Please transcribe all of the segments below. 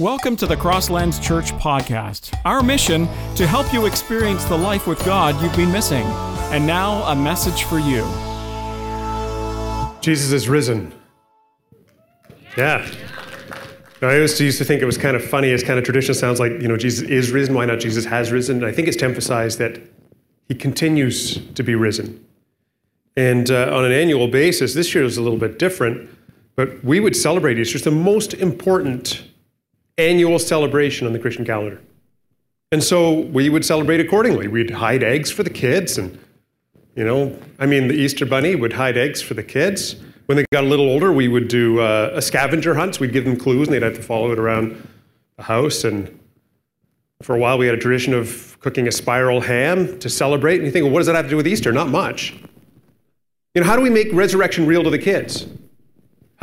Welcome to the Crosslands Church podcast. Our mission to help you experience the life with God you've been missing. And now, a message for you. Jesus is risen. Yeah. I always used to think it was kind of funny as kind of tradition sounds like, you know, Jesus is risen. Why not Jesus has risen? And I think it's to emphasize that he continues to be risen. And uh, on an annual basis, this year is a little bit different, but we would celebrate Easter. It's the most important annual celebration on the Christian calendar. And so we would celebrate accordingly. We'd hide eggs for the kids. And, you know, I mean, the Easter Bunny would hide eggs for the kids. When they got a little older, we would do uh, a scavenger hunt. So we'd give them clues and they'd have to follow it around the house. And for a while, we had a tradition of cooking a spiral ham to celebrate. And you think, well, what does that have to do with Easter? Not much. You know, how do we make resurrection real to the kids?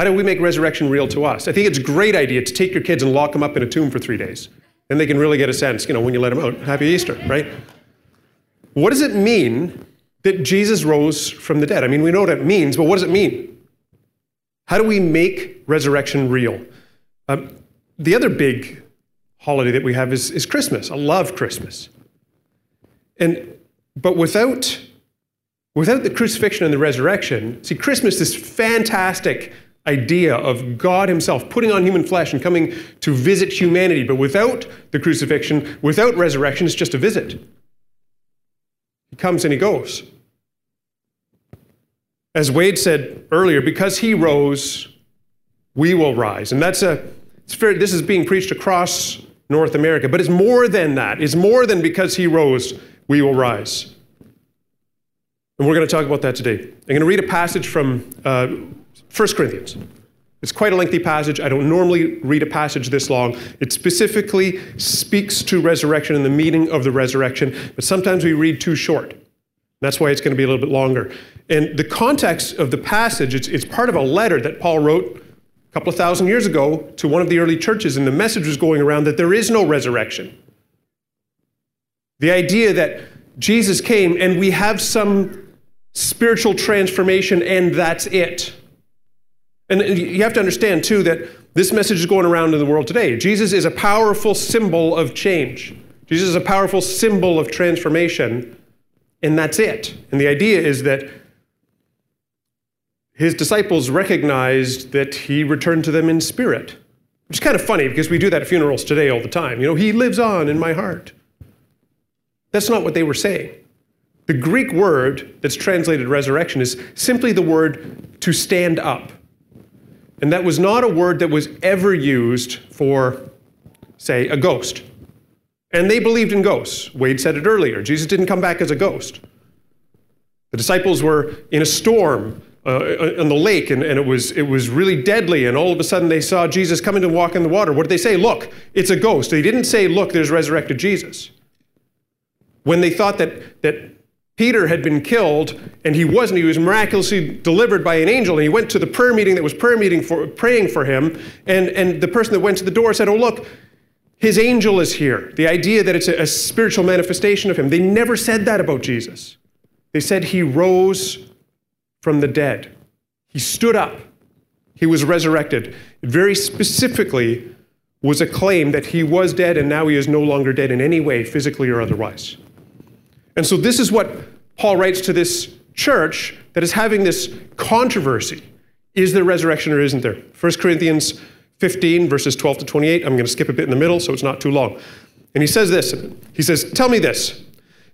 How do we make resurrection real to us? I think it's a great idea to take your kids and lock them up in a tomb for three days. Then they can really get a sense, you know, when you let them out. Happy Easter, right? What does it mean that Jesus rose from the dead? I mean, we know what it means, but what does it mean? How do we make resurrection real? Um, the other big holiday that we have is, is Christmas. I love Christmas. And but without without the crucifixion and the resurrection, see, Christmas, is fantastic idea of God Himself putting on human flesh and coming to visit humanity, but without the crucifixion, without resurrection, it's just a visit. He comes and He goes. As Wade said earlier, because He rose, we will rise. And that's a, fair, this is being preached across North America, but it's more than that. It's more than because He rose, we will rise. And we're going to talk about that today. I'm going to read a passage from uh, 1 Corinthians. It's quite a lengthy passage. I don't normally read a passage this long. It specifically speaks to resurrection and the meaning of the resurrection, but sometimes we read too short. That's why it's going to be a little bit longer. And the context of the passage, it's, it's part of a letter that Paul wrote a couple of thousand years ago to one of the early churches, and the message was going around that there is no resurrection. The idea that Jesus came and we have some spiritual transformation and that's it. And you have to understand, too, that this message is going around in the world today. Jesus is a powerful symbol of change, Jesus is a powerful symbol of transformation, and that's it. And the idea is that his disciples recognized that he returned to them in spirit, which is kind of funny because we do that at funerals today all the time. You know, he lives on in my heart. That's not what they were saying. The Greek word that's translated resurrection is simply the word to stand up. And that was not a word that was ever used for, say, a ghost. And they believed in ghosts. Wade said it earlier. Jesus didn't come back as a ghost. The disciples were in a storm uh, on the lake, and, and it, was, it was really deadly. And all of a sudden, they saw Jesus coming to walk in the water. What did they say? Look, it's a ghost. They didn't say, Look, there's resurrected Jesus. When they thought that, that Peter had been killed and he wasn't. He was miraculously delivered by an angel. And he went to the prayer meeting that was prayer meeting for praying for him. And, and the person that went to the door said, Oh, look, his angel is here. The idea that it's a, a spiritual manifestation of him. They never said that about Jesus. They said he rose from the dead. He stood up. He was resurrected. Very specifically was a claim that he was dead and now he is no longer dead in any way, physically or otherwise. And so this is what Paul writes to this church that is having this controversy. Is there resurrection or isn't there? 1 Corinthians 15, verses 12 to 28. I'm going to skip a bit in the middle so it's not too long. And he says this He says, Tell me this.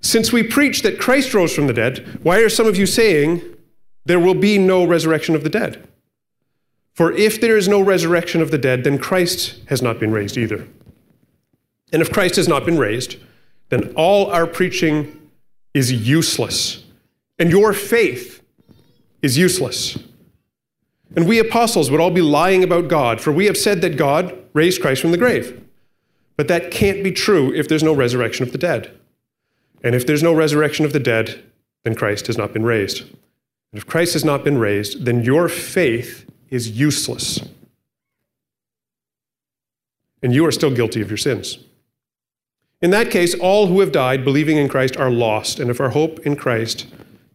Since we preach that Christ rose from the dead, why are some of you saying there will be no resurrection of the dead? For if there is no resurrection of the dead, then Christ has not been raised either. And if Christ has not been raised, then all our preaching is useless, and your faith is useless. And we apostles would all be lying about God, for we have said that God raised Christ from the grave. But that can't be true if there's no resurrection of the dead. And if there's no resurrection of the dead, then Christ has not been raised. And if Christ has not been raised, then your faith is useless. And you are still guilty of your sins. In that case, all who have died believing in Christ are lost, and if our hope in Christ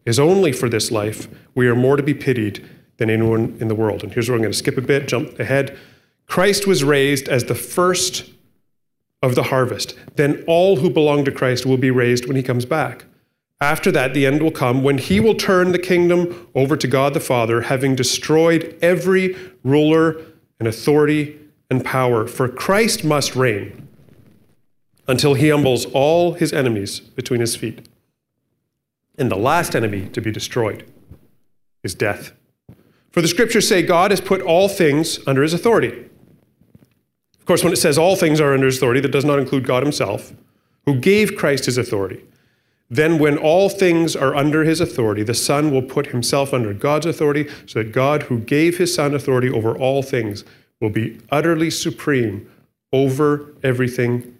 is only for this life, we are more to be pitied than anyone in the world. And here's where I'm going to skip a bit, jump ahead. Christ was raised as the first of the harvest. Then all who belong to Christ will be raised when he comes back. After that, the end will come when he will turn the kingdom over to God the Father, having destroyed every ruler and authority and power. For Christ must reign until he humbles all his enemies between his feet. And the last enemy to be destroyed is death. For the scriptures say God has put all things under his authority. Of course, when it says all things are under his authority, that does not include God himself, who gave Christ his authority. Then, when all things are under his authority, the Son will put himself under God's authority, so that God, who gave his Son authority over all things, will be utterly supreme over everything,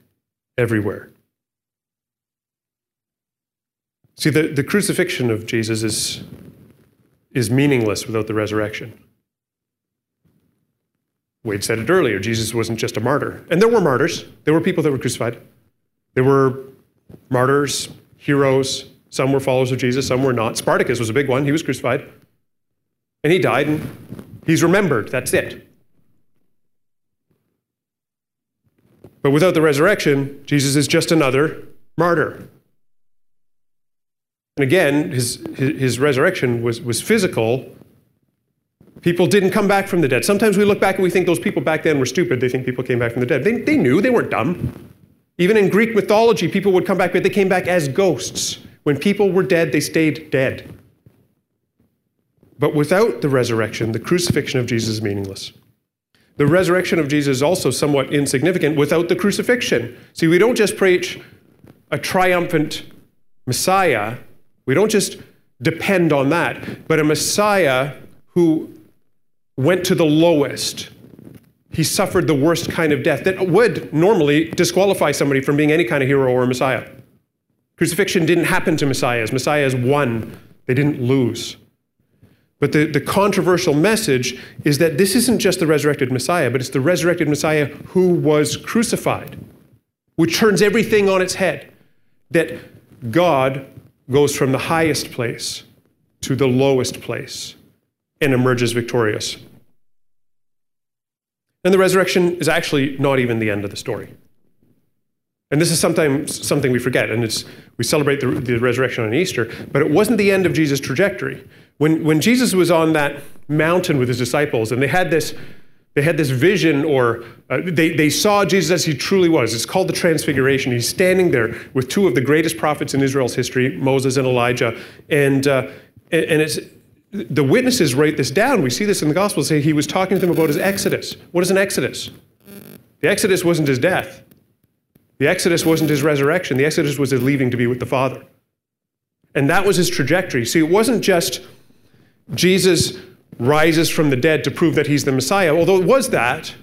everywhere. See, the, the crucifixion of Jesus is, is meaningless without the resurrection. Wade said it earlier Jesus wasn't just a martyr. And there were martyrs, there were people that were crucified. There were martyrs heroes. Some were followers of Jesus, some were not. Spartacus was a big one. He was crucified. And he died, and he's remembered. That's it. But without the resurrection, Jesus is just another martyr. And again, his, his, resurrection was, was physical. People didn't come back from the dead. Sometimes we look back and we think those people back then were stupid. They think people came back from the dead. They, they knew, they weren't dumb. Even in Greek mythology, people would come back, but they came back as ghosts. When people were dead, they stayed dead. But without the resurrection, the crucifixion of Jesus is meaningless. The resurrection of Jesus is also somewhat insignificant without the crucifixion. See, we don't just preach a triumphant Messiah, we don't just depend on that, but a Messiah who went to the lowest, he suffered the worst kind of death that would normally disqualify somebody from being any kind of hero or Messiah. Crucifixion didn't happen to messiahs. Messiahs won, they didn't lose. But the, the controversial message is that this isn't just the resurrected Messiah, but it's the resurrected Messiah who was crucified, which turns everything on its head. That God goes from the highest place to the lowest place and emerges victorious. And the resurrection is actually not even the end of the story. And this is sometimes something we forget, and it's, we celebrate the, the resurrection on Easter, but it wasn't the end of Jesus' trajectory. When, when Jesus was on that mountain with his disciples, and they had this, they had this vision, or uh, they, they saw Jesus as he truly was. It's called the Transfiguration. He's standing there with two of the greatest prophets in Israel's history, Moses and Elijah. And, uh, and it's, the witnesses write this down. We see this in the Gospels. Say he was talking to them about his exodus. What is an exodus? The exodus wasn't his death. The exodus wasn't his resurrection. The exodus was his leaving to be with the Father. And that was his trajectory. See, it wasn't just Jesus rises from the dead to prove that he's the Messiah, although it was that.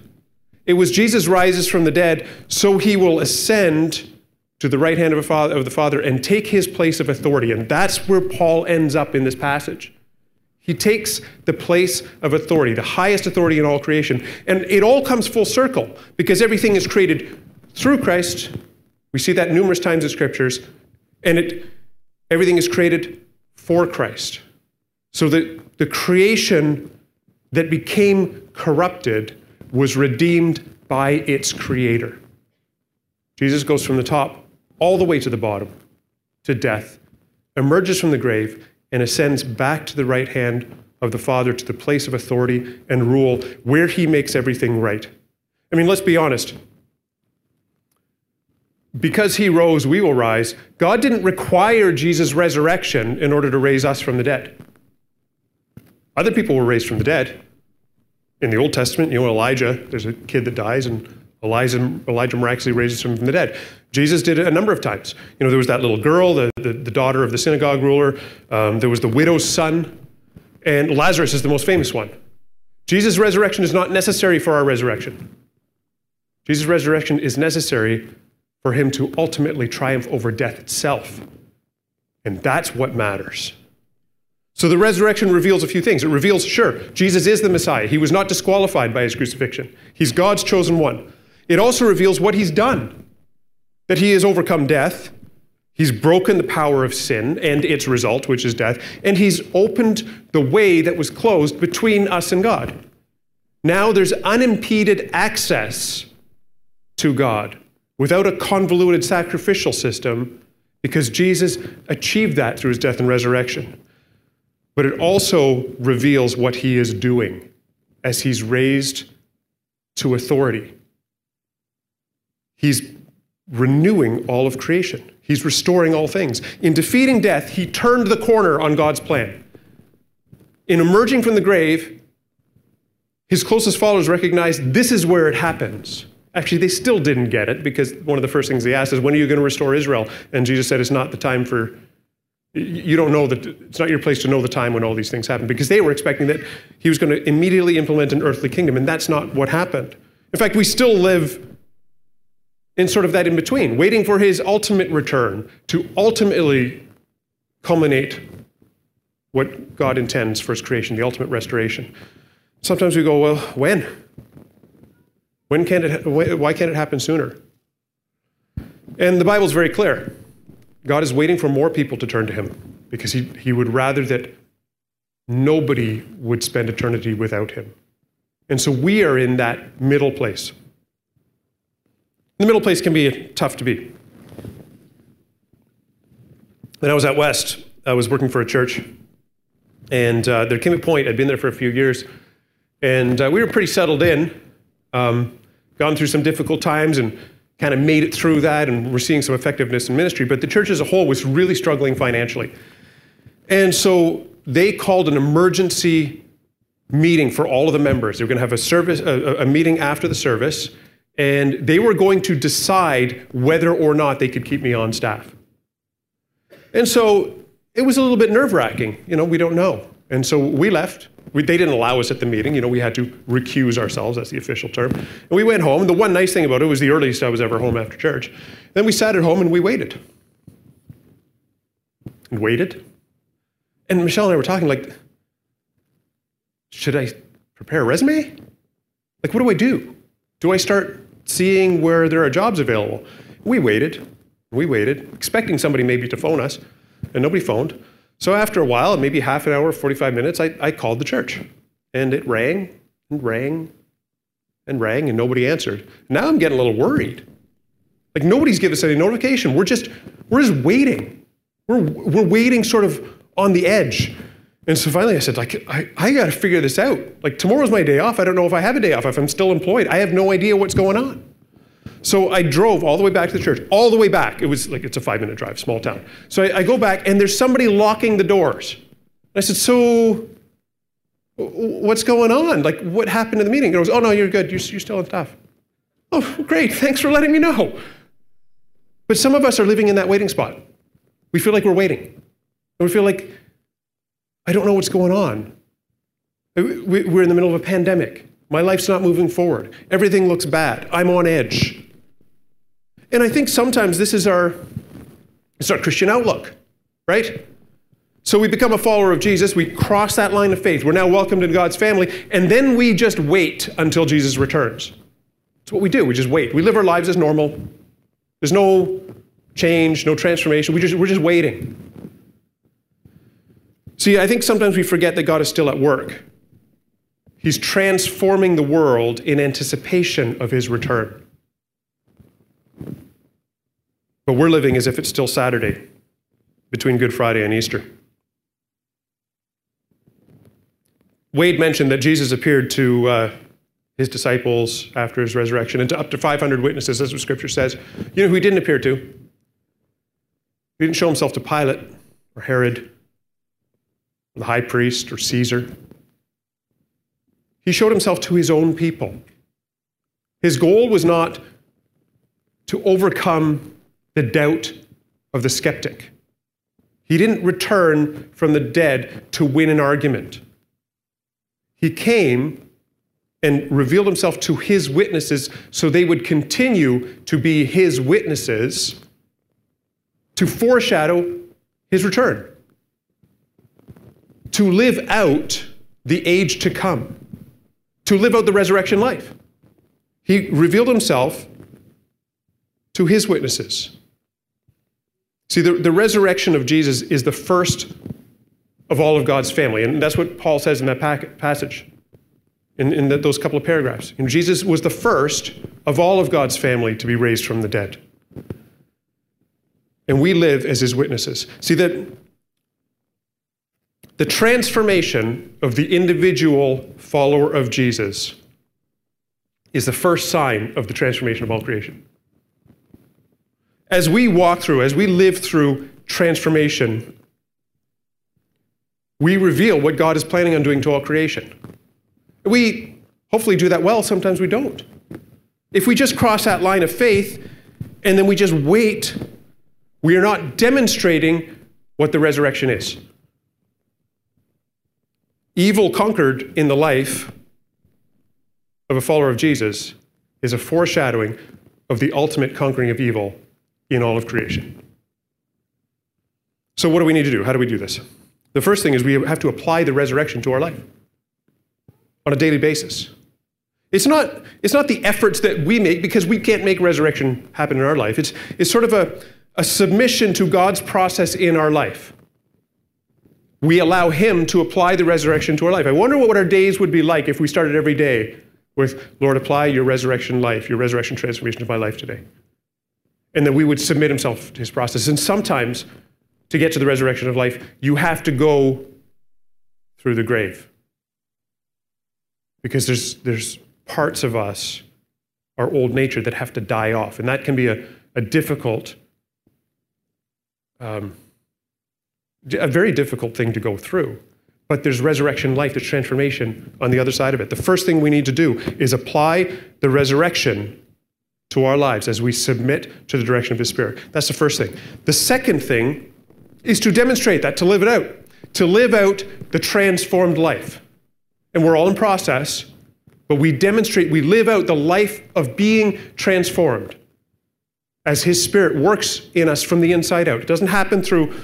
It was Jesus rises from the dead so he will ascend to the right hand of, of the Father and take his place of authority. And that's where Paul ends up in this passage. He takes the place of authority, the highest authority in all creation. And it all comes full circle because everything is created through Christ. We see that numerous times in scriptures. And it, everything is created for Christ. So that the creation that became corrupted was redeemed by its creator. Jesus goes from the top all the way to the bottom, to death, emerges from the grave, and ascends back to the right hand of the Father to the place of authority and rule where he makes everything right. I mean, let's be honest. Because he rose, we will rise. God didn't require Jesus' resurrection in order to raise us from the dead. Other people were raised from the dead. In the Old Testament, you know, Elijah, there's a kid that dies, and Elijah, Elijah miraculously raises him from the dead. Jesus did it a number of times. You know, there was that little girl, the, the, the daughter of the synagogue ruler. Um, there was the widow's son. And Lazarus is the most famous one. Jesus' resurrection is not necessary for our resurrection. Jesus' resurrection is necessary for him to ultimately triumph over death itself. And that's what matters. So the resurrection reveals a few things. It reveals, sure, Jesus is the Messiah. He was not disqualified by his crucifixion, he's God's chosen one. It also reveals what he's done that he has overcome death, he's broken the power of sin and its result, which is death, and he's opened the way that was closed between us and God. Now there's unimpeded access to God without a convoluted sacrificial system because Jesus achieved that through his death and resurrection. But it also reveals what he is doing as he's raised to authority. He's renewing all of creation. He's restoring all things. In defeating death, he turned the corner on God's plan. In emerging from the grave, his closest followers recognized this is where it happens. Actually, they still didn't get it because one of the first things he asked is, When are you going to restore Israel? And Jesus said, It's not the time for, you don't know that, it's not your place to know the time when all these things happen because they were expecting that he was going to immediately implement an earthly kingdom, and that's not what happened. In fact, we still live in sort of that in between, waiting for his ultimate return to ultimately culminate what God intends for his creation, the ultimate restoration. Sometimes we go, well, when? When can it, why can't it happen sooner? And the Bible's very clear. God is waiting for more people to turn to him because he, he would rather that nobody would spend eternity without him. And so we are in that middle place. The middle place can be tough to be. When I was at West, I was working for a church, and uh, there came a point, I'd been there for a few years, and uh, we were pretty settled in, um, gone through some difficult times, and kind of made it through that, and we're seeing some effectiveness in ministry. But the church as a whole was really struggling financially. And so they called an emergency meeting for all of the members. They were going to have a service, a, a meeting after the service, and they were going to decide whether or not they could keep me on staff. And so it was a little bit nerve wracking. You know, we don't know. And so we left. We, they didn't allow us at the meeting. You know, we had to recuse ourselves. That's the official term. And we went home. And the one nice thing about it was the earliest I was ever home after church. Then we sat at home and we waited. And waited. And Michelle and I were talking like, should I prepare a resume? Like, what do I do? Do I start seeing where there are jobs available? We waited. We waited, expecting somebody maybe to phone us, and nobody phoned. So after a while, maybe half an hour, 45 minutes, I, I called the church. And it rang and rang and rang, and nobody answered. Now I'm getting a little worried. Like nobody's given us any notification. We're just, we're just waiting. We're, we're waiting sort of on the edge. And so finally I said, like, I, I got to figure this out. Like, tomorrow's my day off. I don't know if I have a day off, if I'm still employed. I have no idea what's going on. So I drove all the way back to the church, all the way back. It was like, it's a five minute drive, small town. So I, I go back, and there's somebody locking the doors. I said, So what's going on? Like, what happened in the meeting? He goes, Oh, no, you're good. You're, you're still on staff. Oh, great. Thanks for letting me know. But some of us are living in that waiting spot. We feel like we're waiting. And we feel like I don't know what's going on. We're in the middle of a pandemic. My life's not moving forward. Everything looks bad. I'm on edge. And I think sometimes this is our, it's our Christian outlook, right? So we become a follower of Jesus, we cross that line of faith, we're now welcomed in God's family, and then we just wait until Jesus returns. That's what we do. We just wait. We live our lives as normal. There's no change, no transformation. We just, we're just waiting. See, I think sometimes we forget that God is still at work. He's transforming the world in anticipation of his return. But we're living as if it's still Saturday between Good Friday and Easter. Wade mentioned that Jesus appeared to uh, his disciples after his resurrection and to up to 500 witnesses, that's what Scripture says. You know who he didn't appear to? He didn't show himself to Pilate or Herod or the high priest or Caesar. He showed himself to his own people. His goal was not to overcome the doubt of the skeptic. He didn't return from the dead to win an argument. He came and revealed himself to his witnesses so they would continue to be his witnesses to foreshadow his return to live out the age to come, to live out the resurrection life. He revealed himself to his witnesses. See, the, the resurrection of Jesus is the first of all of God's family. And that's what Paul says in that passage. in, in the, those couple of paragraphs. Know, Jesus was the first of all of God's family to be raised from the dead. And we live as his witnesses. See that the transformation of the individual follower of Jesus is the first sign of the transformation of all creation. As we walk through, as we live through transformation, we reveal what God is planning on doing to all creation. We hopefully do that well, sometimes we don't. If we just cross that line of faith and then we just wait, we are not demonstrating what the resurrection is. Evil conquered in the life of a follower of Jesus is a foreshadowing of the ultimate conquering of evil in all of creation. So, what do we need to do? How do we do this? The first thing is we have to apply the resurrection to our life on a daily basis. It's not, it's not the efforts that we make because we can't make resurrection happen in our life. It's, it's sort of a, a submission to God's process in our life. We allow Him to apply the resurrection to our life. I wonder what our days would be like if we started every day with, Lord, apply your resurrection life, your resurrection transformation to my life today. And that we would submit Himself to His process. And sometimes, to get to the resurrection of life, you have to go through the grave because there's, there's parts of us, our old nature, that have to die off. And that can be a, a difficult, um, a very difficult thing to go through. But there's resurrection life, there's transformation on the other side of it. The first thing we need to do is apply the resurrection to our lives as we submit to the direction of His Spirit. That's the first thing. The second thing is to demonstrate that, to live it out, to live out the transformed life and we're all in process, but we demonstrate, we live out the life of being transformed as His Spirit works in us from the inside out. It doesn't happen through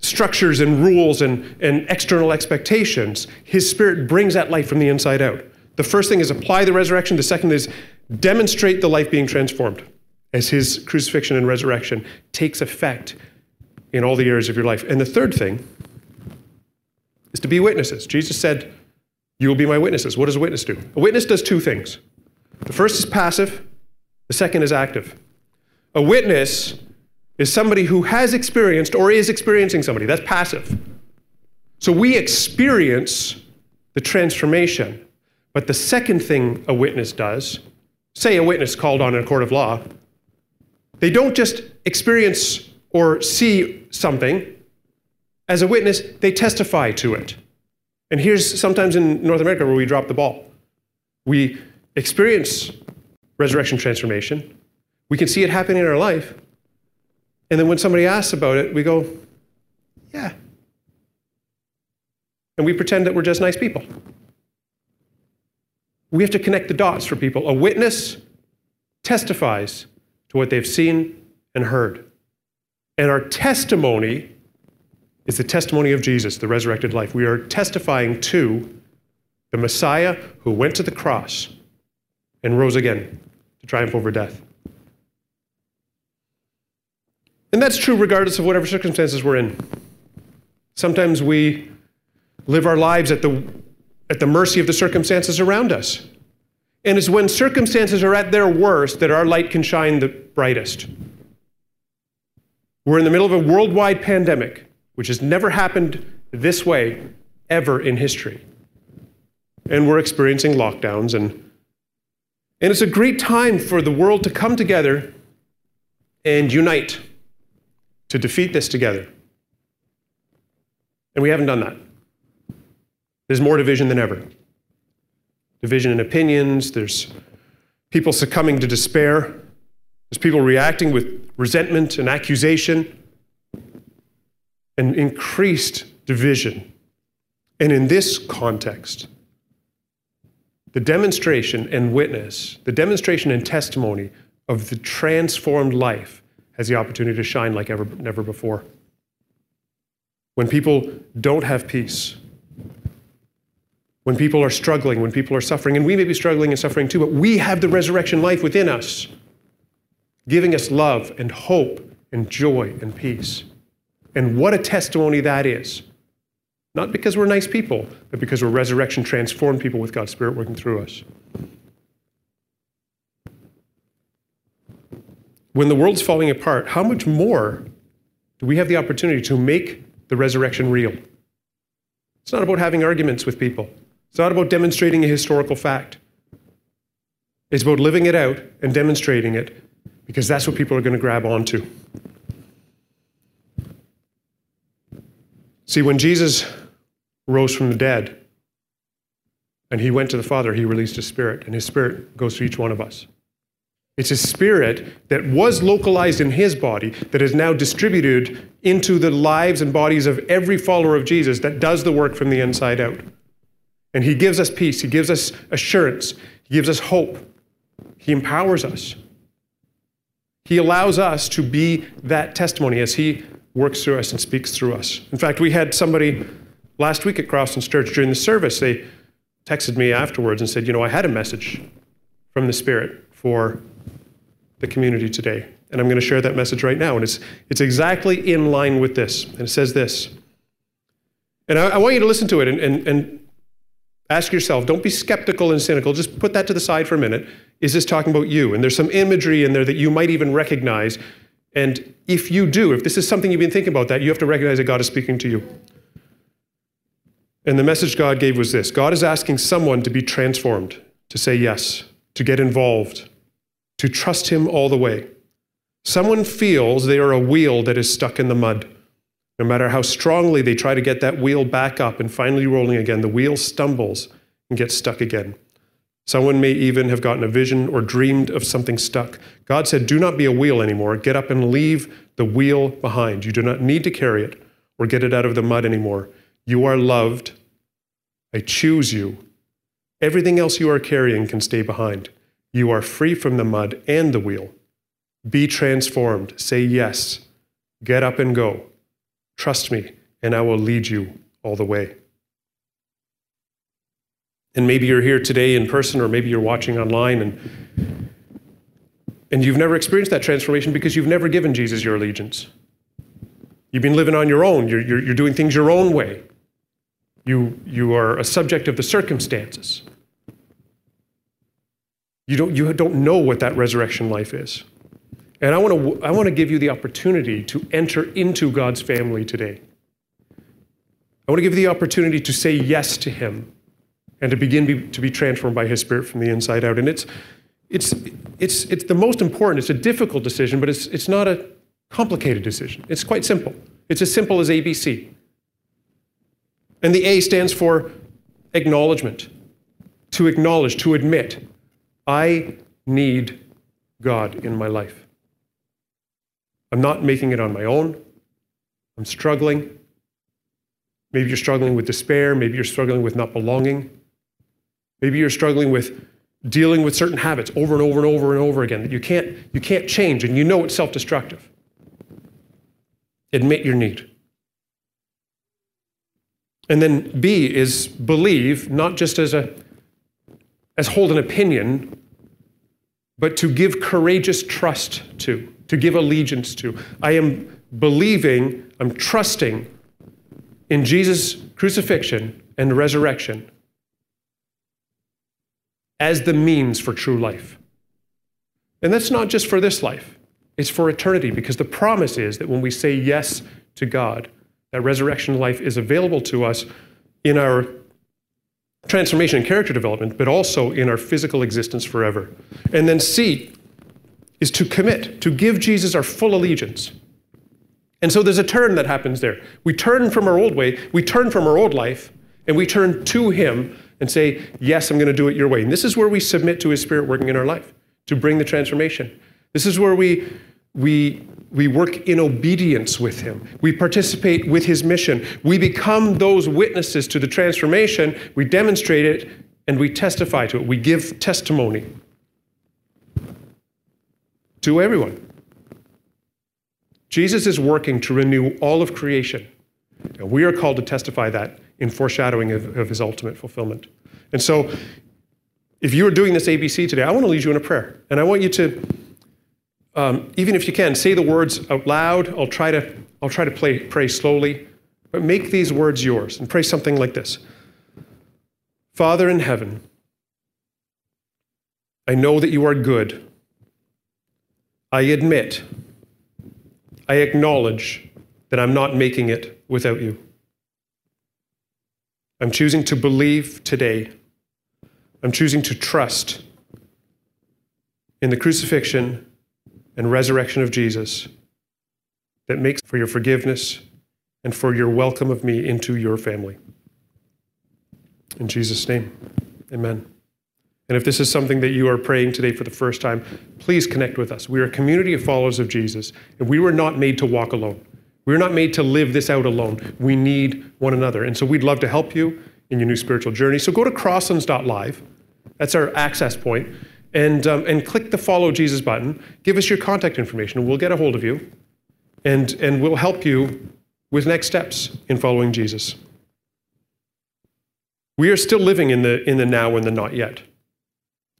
structures and rules and, and external expectations. His Spirit brings that life from the inside out. The first thing is apply the resurrection, the second is demonstrate the life being transformed as His crucifixion and resurrection takes effect in all the areas of your life. And the third thing is to be witnesses. Jesus said, you will be my witnesses. What does a witness do? A witness does two things. The first is passive, the second is active. A witness is somebody who has experienced or is experiencing somebody. That's passive. So we experience the transformation. But the second thing a witness does, say a witness called on in a court of law, they don't just experience or see something. As a witness, they testify to it. And here's sometimes in North America where we drop the ball. We experience resurrection transformation, we can see it happening in our life. And then when somebody asks about it, we go, yeah. And we pretend that we're just nice people. We have to connect the dots for people. A witness testifies to what they've seen and heard. And our testimony is the testimony of Jesus, the resurrected life. We are testifying to the Messiah who went to the cross and rose again to triumph over death. And that's true regardless of whatever circumstances we're in. Sometimes we live our lives at the, at the mercy of the circumstances around us. And it's when circumstances are at their worst that our light can shine the brightest. We're in the middle of a worldwide pandemic which has never happened this way ever in history. And we're experiencing lockdowns. And, and it's a great time for the world to come together and unite to defeat this together. And we haven't done that. There's more division than ever. Division in opinions, there's people succumbing to despair, there's people reacting with resentment and accusation and increased division. And in this context, the demonstration and witness, the demonstration and testimony of the transformed life has the opportunity to shine like ever, never before. When people don't have peace, when people are struggling, when people are suffering, and we may be struggling and suffering too, but we have the resurrection life within us, giving us love and hope and joy and peace. And what a testimony that is Not because we're nice people, but because we're resurrection transformed people with God's Spirit working through us. When the world's falling apart, how much more do we have the opportunity to make the resurrection real? It's not about having arguments with people. It's not about demonstrating a historical fact. It's about living it out and demonstrating it because that's what people are going to grab onto. See, when Jesus rose from the dead and he went to the Father, he released his spirit, and his spirit goes to each one of us. It's a spirit that was localized in his body that is now distributed into the lives and bodies of every follower of Jesus that does the work from the inside out. And he gives us peace, he gives us assurance, he gives us hope, he empowers us. He allows us to be that testimony as he works through us and speaks through us. In fact, we had somebody last week at Crosstown Church during the service, they texted me afterwards and said, You know, I had a message from the Spirit for the community today. And I'm going to share that message right now. And it's, it's exactly in line with this. And it says this. And I, I want you to listen to it and, and, and ask yourself don't be skeptical and cynical. Just put that to the side for a minute. Is this talking about you? And there's some imagery in there that you might even recognize. And if you do, if this is something you've been thinking about, that you have to recognize that God is speaking to you. And the message God gave was this God is asking someone to be transformed, to say yes, to get involved, to trust Him all the way. Someone feels they are a wheel that is stuck in the mud. No matter how strongly they try to get that wheel back up and finally rolling again, the wheel stumbles and gets stuck again. Someone may even have gotten a vision or dreamed of something stuck. God said, Do not be a wheel anymore. Get up and leave the wheel behind. You do not need to carry it or get it out of the mud anymore. You are loved. I choose you. Everything else you are carrying can stay behind. You are free from the mud and the wheel. Be transformed. Say yes. Get up and go. Trust me, and I will lead you all the way. And maybe you're here today in person, or maybe you're watching online, and, and you've never experienced that transformation because you've never given Jesus your allegiance. You've been living on your own, you're, you're, you're doing things your own way. You, you are a subject of the circumstances. You don't, you don't know what that resurrection life is. And I want, to, I want to give you the opportunity to enter into God's family today. I want to give you the opportunity to say yes to Him and to begin be, to be transformed by His Spirit from the inside out. And it's, it's, it's, it's the most important. It's a difficult decision, but it's, it's not a complicated decision. It's quite simple. It's as simple as ABC. And the A stands for acknowledgement, to acknowledge, to admit. I need God in my life. I'm not making it on my own. I'm struggling. Maybe you're struggling with despair. Maybe you're struggling with not belonging. Maybe you're struggling with dealing with certain habits over and over and over and over again that you can't, you can't change and you know it's self destructive. Admit your need. And then B is believe, not just as a as hold an opinion, but to give courageous trust to, to give allegiance to. I am believing, I'm trusting in Jesus' crucifixion and resurrection as the means for true life. And that's not just for this life, it's for eternity, because the promise is that when we say yes to God, that resurrection life is available to us in our transformation and character development, but also in our physical existence forever. And then C is to commit, to give Jesus our full allegiance. And so there's a turn that happens there. We turn from our old way, we turn from our old life, and we turn to Him and say, Yes, I'm going to do it your way. And this is where we submit to His Spirit working in our life to bring the transformation. This is where we, we we work in obedience with him. We participate with his mission. We become those witnesses to the transformation. We demonstrate it and we testify to it. We give testimony to everyone. Jesus is working to renew all of creation. And we are called to testify that in foreshadowing of, of his ultimate fulfillment. And so, if you are doing this ABC today, I want to lead you in a prayer. And I want you to um, even if you can, say the words out loud. I'll try to, I'll try to play, pray slowly. But make these words yours and pray something like this Father in heaven, I know that you are good. I admit, I acknowledge that I'm not making it without you. I'm choosing to believe today. I'm choosing to trust in the crucifixion and resurrection of Jesus that makes for your forgiveness and for your welcome of me into your family. In Jesus' name, amen. And if this is something that you are praying today for the first time, please connect with us. We are a community of followers of Jesus, and we were not made to walk alone. We're not made to live this out alone. We need one another. And so we'd love to help you in your new spiritual journey. So go to crosslands.live. That's our access point. And, um, and click the follow Jesus button. Give us your contact information, we'll get a hold of you. And, and we'll help you with next steps in following Jesus. We are still living in the, in the now and the not yet.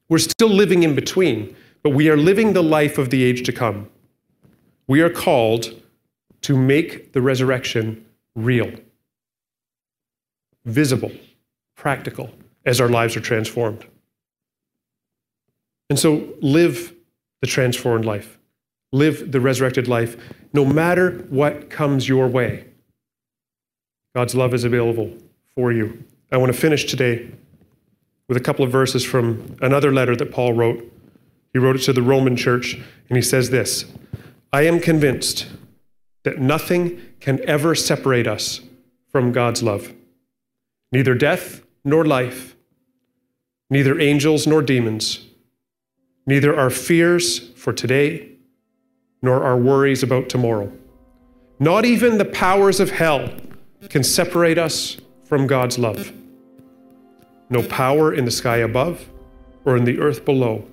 We're still living in between, but we are living the life of the age to come. We are called to make the resurrection real, visible, practical, as our lives are transformed. And so live the transformed life, live the resurrected life, no matter what comes your way. God's love is available for you. I want to finish today with a couple of verses from another letter that Paul wrote. He wrote it to the Roman church, and he says this I am convinced that nothing can ever separate us from God's love. Neither death nor life, neither angels nor demons, neither our fears for today nor our worries about tomorrow. Not even the powers of hell can separate us from God's love. No power in the sky above or in the earth below.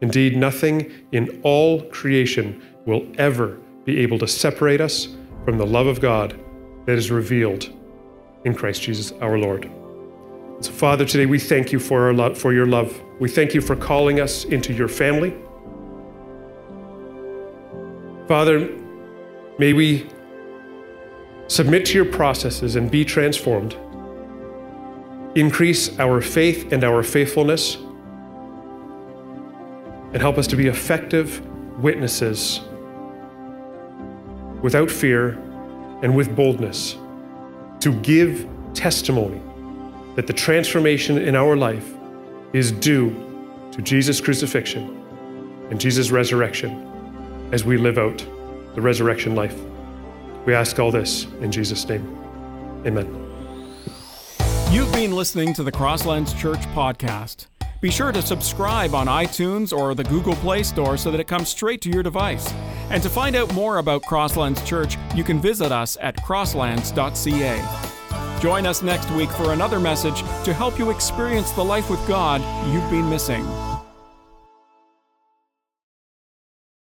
Indeed, nothing in all creation will ever be able to separate us from the love of God that is revealed in Christ Jesus our Lord. So, Father, today we thank you for, our love, for your love. We thank you for calling us into your family. Father, may we submit to your processes and be transformed. Increase our faith and our faithfulness, and help us to be effective witnesses without fear and with boldness to give testimony that the transformation in our life is due to Jesus' crucifixion and Jesus' resurrection as we live out the resurrection life. We ask all this in Jesus' name. Amen. You've been listening to the Crosslands Church podcast. Be sure to subscribe on iTunes or the Google Play Store so that it comes straight to your device. And to find out more about Crosslands Church, you can visit us at crosslands.ca. Join us next week for another message to help you experience the life with God you've been missing.